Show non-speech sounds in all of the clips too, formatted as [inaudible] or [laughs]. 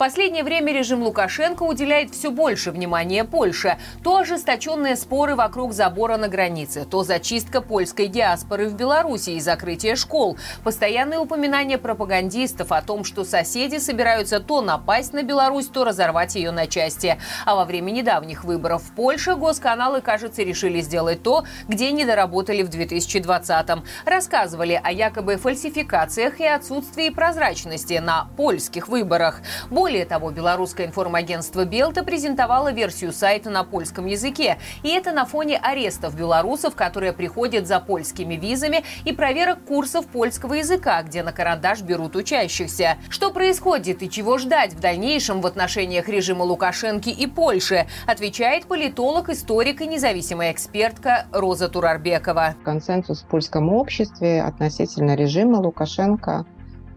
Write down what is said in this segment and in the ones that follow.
последнее время режим Лукашенко уделяет все больше внимания Польше. То ожесточенные споры вокруг забора на границе, то зачистка польской диаспоры в Беларуси и закрытие школ, постоянные упоминания пропагандистов о том, что соседи собираются то напасть на Беларусь, то разорвать ее на части. А во время недавних выборов в Польше госканалы, кажется, решили сделать то, где не доработали в 2020-м. Рассказывали о якобы фальсификациях и отсутствии прозрачности на польских выборах. Более того, белорусское информагентство «Белта» презентовало версию сайта на польском языке. И это на фоне арестов белорусов, которые приходят за польскими визами и проверок курсов польского языка, где на карандаш берут учащихся. Что происходит и чего ждать в дальнейшем в отношениях режима Лукашенко и Польши, отвечает политолог, историк и независимая экспертка Роза Турарбекова. Консенсус в польском обществе относительно режима Лукашенко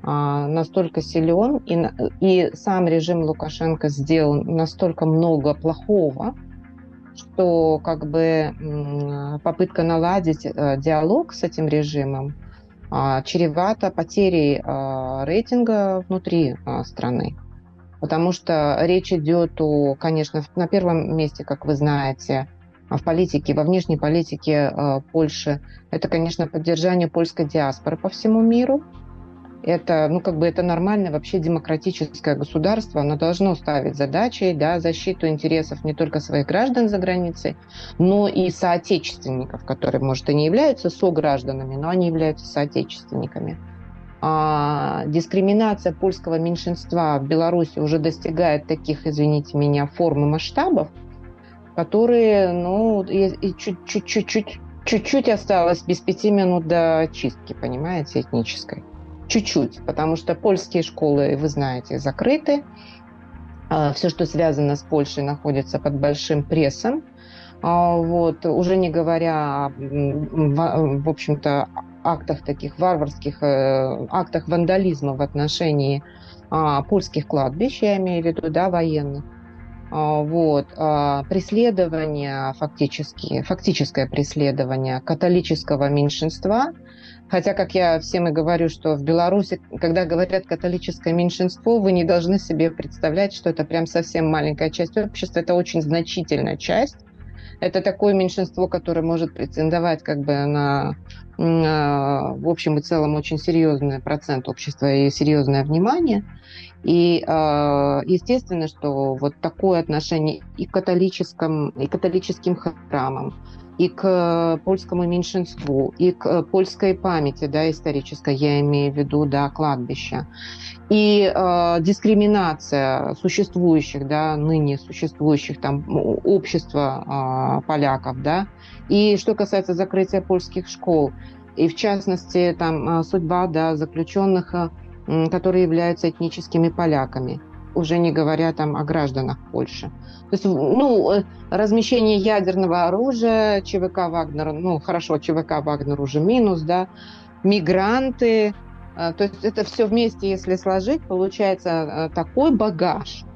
настолько силен, и, и сам режим Лукашенко сделал настолько много плохого, что как бы попытка наладить э, диалог с этим режимом а, чревата потерей а, рейтинга внутри страны. Потому что речь идет о, конечно, на первом месте, как вы знаете, в политике, во внешней политике Польши, это, конечно, поддержание польской диаспоры по всему миру – это, ну, как бы это нормальное вообще демократическое государство, оно должно ставить задачей, да, защиту интересов не только своих граждан за границей, но и соотечественников, которые, может, и не являются согражданами, но они являются соотечественниками. А, дискриминация польского меньшинства в Беларуси уже достигает таких, извините меня, форм и масштабов, которые, ну, и чуть-чуть осталось без пяти минут до чистки, понимаете, этнической чуть-чуть, потому что польские школы, вы знаете, закрыты. А, Все, что связано с Польшей, находится под большим прессом. А, вот, уже не говоря, в общем-то, актах таких варварских, э, актах вандализма в отношении а, польских кладбищ, я имею в виду, да, военных. Вот, преследование фактически, фактическое преследование католического меньшинства – Хотя, как я всем и говорю, что в Беларуси, когда говорят католическое меньшинство, вы не должны себе представлять, что это прям совсем маленькая часть общества, это очень значительная часть. Это такое меньшинство, которое может претендовать как бы на, на в общем и целом очень серьезный процент общества и серьезное внимание. И э, естественно, что вот такое отношение и к католическим, и католическим храмам, и к польскому меньшинству, и к польской памяти, да, исторической, я имею в виду, да, кладбища. И э, дискриминация существующих, да, ныне существующих там общества э, поляков, да. И что касается закрытия польских школ, и в частности там судьба, да, заключенных, э, которые являются этническими поляками – уже не говоря там о гражданах Польши. То есть, ну, э, размещение ядерного оружия, ЧВК Вагнер, ну, хорошо, ЧВК Вагнер уже минус, да, мигранты, э, то есть это все вместе, если сложить, получается э, такой багаж –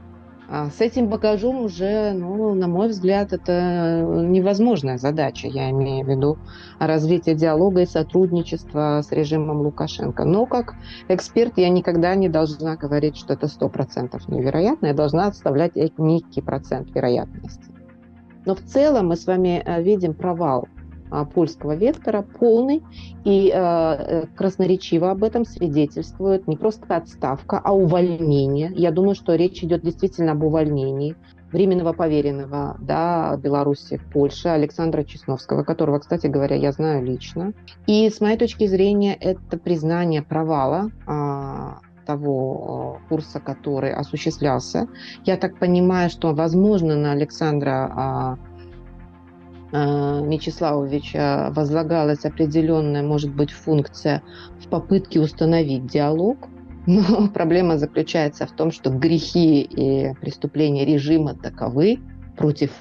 с этим багажом уже, ну, на мой взгляд, это невозможная задача. Я имею в виду развитие диалога и сотрудничества с режимом Лукашенко. Но как эксперт я никогда не должна говорить, что это сто процентов невероятно. Я должна отставлять некий процент вероятности. Но в целом мы с вами э, видим провал а, польского вектора полный, и э, э, красноречиво об этом свидетельствует не просто отставка, а увольнение. Я думаю, что речь идет действительно об увольнении временного поверенного да, Беларуси в Польше Александра Чесновского, которого, кстати говоря, я знаю лично. И с моей точки зрения это признание провала а, того курса, который осуществлялся. Я так понимаю, что, возможно, на Александра а, Мечиславовича возлагалась определенная, может быть, функция в попытке установить диалог, [laughs] но проблема заключается в том, что грехи и преступления режима таковы против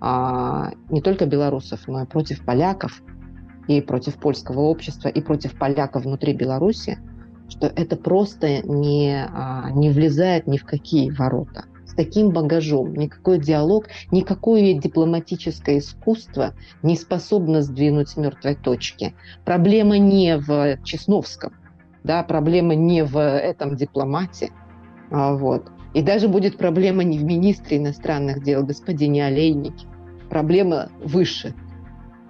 а, не только белорусов, но и против поляков, и против польского общества, и против поляков внутри Беларуси, что это просто не, а, не влезает ни в какие ворота с таким багажом. Никакой диалог, никакое дипломатическое искусство не способно сдвинуть с мертвой точки. Проблема не в Чесновском, да, проблема не в этом дипломате, а, вот. И даже будет проблема не в министре иностранных дел, господине Олейнике. Проблема выше.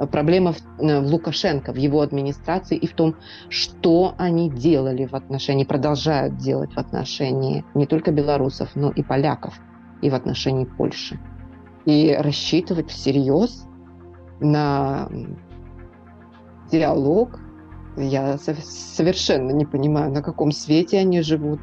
Проблема в, э, в Лукашенко, в его администрации и в том, что они делали в отношении, продолжают делать в отношении не только белорусов, но и поляков, и в отношении Польши. И рассчитывать всерьез на диалог, я совершенно не понимаю, на каком свете они живут,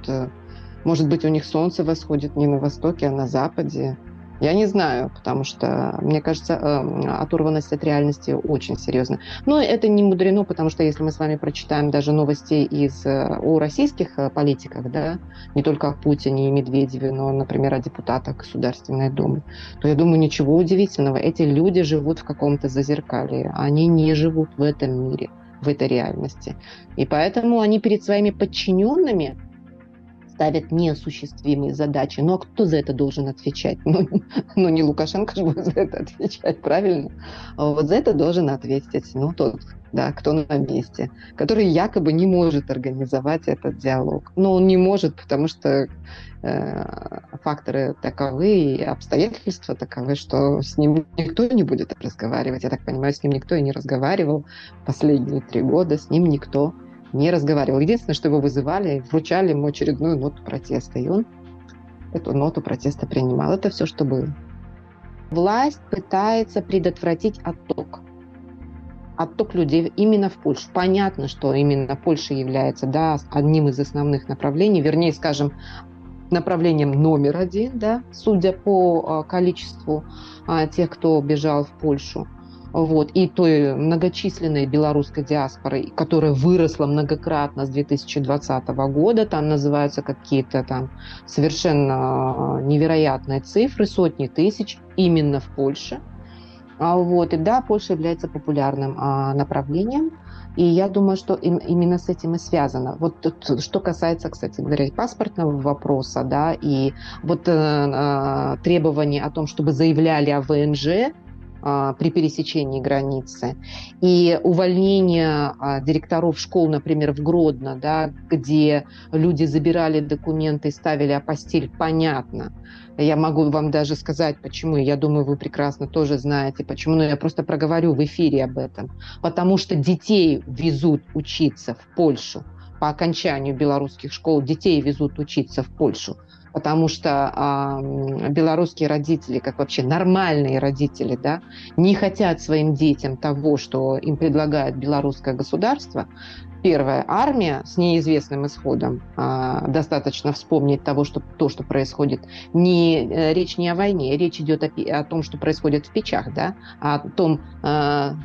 может быть, у них солнце восходит не на востоке, а на западе. Я не знаю, потому что, мне кажется, эм, оторванность от реальности очень серьезна. Но это не мудрено, потому что если мы с вами прочитаем даже новости из, э, о российских э, политиках, да, не только о Путине и Медведеве, но, например, о депутатах Государственной Думы, то я думаю, ничего удивительного. Эти люди живут в каком-то зазеркалье. Они не живут в этом мире, в этой реальности. И поэтому они перед своими подчиненными ставят неосуществимые задачи. Ну а кто за это должен отвечать? [laughs] Ну, ну не Лукашенко же будет за это отвечать, правильно? Вот за это должен ответить, ну, тот, да, кто на месте, который якобы не может организовать этот диалог. Но он не может, потому что э, факторы таковы и обстоятельства таковы, что с ним никто не будет разговаривать. Я так понимаю, с ним никто и не разговаривал последние три года, с ним никто не разговаривал. Единственное, что его вызывали, вручали ему очередную ноту протеста, и он эту ноту протеста принимал. Это все, что было. Власть пытается предотвратить отток. Отток людей именно в Польшу. Понятно, что именно Польша является да, одним из основных направлений, вернее, скажем, направлением номер один, да, судя по а, количеству а, тех, кто бежал в Польшу вот, и той многочисленной белорусской диаспоры, которая выросла многократно с 2020 года, там называются какие-то там совершенно а, невероятные цифры, сотни тысяч именно в Польше. А вот, и да, Польша является популярным а, направлением, и я думаю, что им, именно с этим и связано. Вот тут, что касается, кстати говоря, паспортного вопроса, да, и вот э, э, требования о том, чтобы заявляли о ВНЖ, при пересечении границы. И увольнение а, директоров школ, например, в Гродно, да, где люди забирали документы и ставили апостиль, понятно. Я могу вам даже сказать, почему. Я думаю, вы прекрасно тоже знаете, почему. Но я просто проговорю в эфире об этом. Потому что детей везут учиться в Польшу по окончанию белорусских школ детей везут учиться в Польшу потому что э, белорусские родители, как вообще нормальные родители, да, не хотят своим детям того, что им предлагает белорусское государство. Первая армия с неизвестным исходом. Э, достаточно вспомнить того, что то, что происходит. Не э, речь не о войне, речь идет о, о том, что происходит в печах, да, о том э,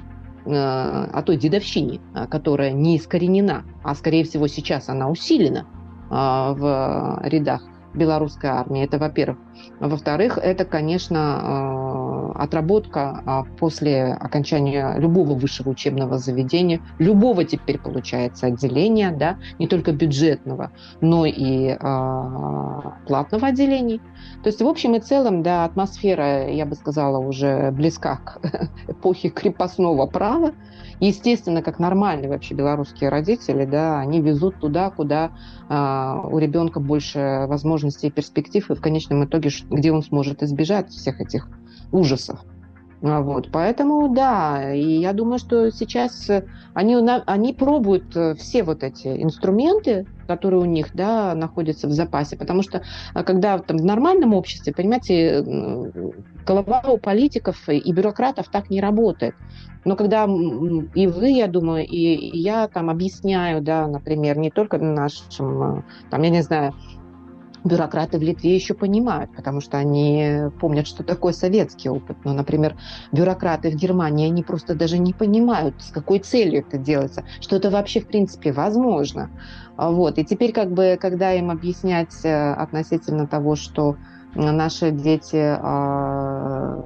о той дедовщине, которая не искоренена, а скорее всего сейчас она усилена в рядах белорусской армии. Это, во-первых. Во-вторых, это, конечно, отработка а, после окончания любого высшего учебного заведения, любого теперь получается отделения, да, не только бюджетного, но и а, платного отделения. То есть, в общем и целом, да, атмосфера, я бы сказала, уже близка к [laughs] эпохе крепостного права, Естественно, как нормальные вообще белорусские родители, да, они везут туда, куда э, у ребенка больше возможностей и перспектив, и в конечном итоге, где он сможет избежать всех этих ужасов. А вот, поэтому, да, и я думаю, что сейчас они, они пробуют э, все вот эти инструменты, которые у них, да, находятся в запасе, потому что а, когда там в нормальном обществе, понимаете, голова у политиков и бюрократов так не работает. Но когда и вы, я думаю, и я там объясняю, да, например, не только нашим, э, там, я не знаю, бюрократы в Литве еще понимают, потому что они помнят, что такое советский опыт. Но, например, бюрократы в Германии, они просто даже не понимают, с какой целью это делается, что это вообще, в принципе, возможно. А вот. И теперь, как бы, когда им объяснять э, относительно того, что наши дети а,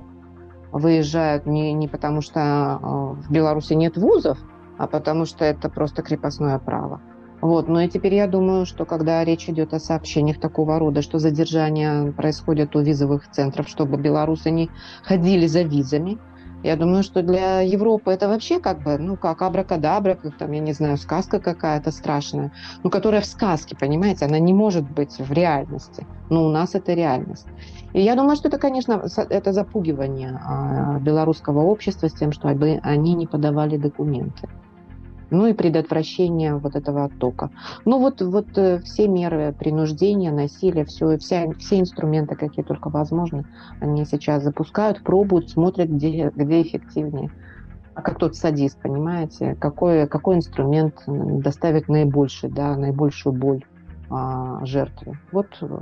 выезжают не, не потому, что а, в Беларуси нет вузов, а потому что это просто крепостное право. Вот. Ну и теперь я думаю, что когда речь идет о сообщениях такого рода, что задержания происходят у визовых центров, чтобы белорусы не ходили за визами, Я думаю, что для Европы это вообще как бы, ну, как абракадабра, как там, я не знаю, сказка какая-то страшная, ну, которая в сказке, понимаете, она не может быть в реальности. Но у нас это реальность. И я думаю, что это, конечно, это запугивание а, белорусского общества с тем, что они не подавали документы ну и предотвращение вот этого оттока. Ну вот, вот э, все меры принуждения, насилия, все, вся, все инструменты, какие только возможны, они сейчас запускают, пробуют, смотрят, где, где эффективнее. А как тот садист, понимаете, какой, какой инструмент доставит наибольший, да, наибольшую боль а, жертве. Вот э,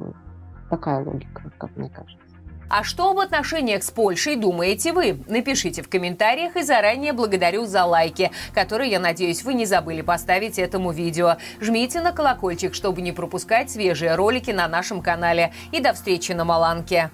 такая логика, как мне кажется. А что об отношениях с Польшей думаете вы? Напишите в комментариях и заранее благодарю за лайки, которые, я надеюсь, вы не забыли поставить этому видео. Жмите на колокольчик, чтобы не пропускать свежие ролики на нашем канале. И до встречи на Маланке.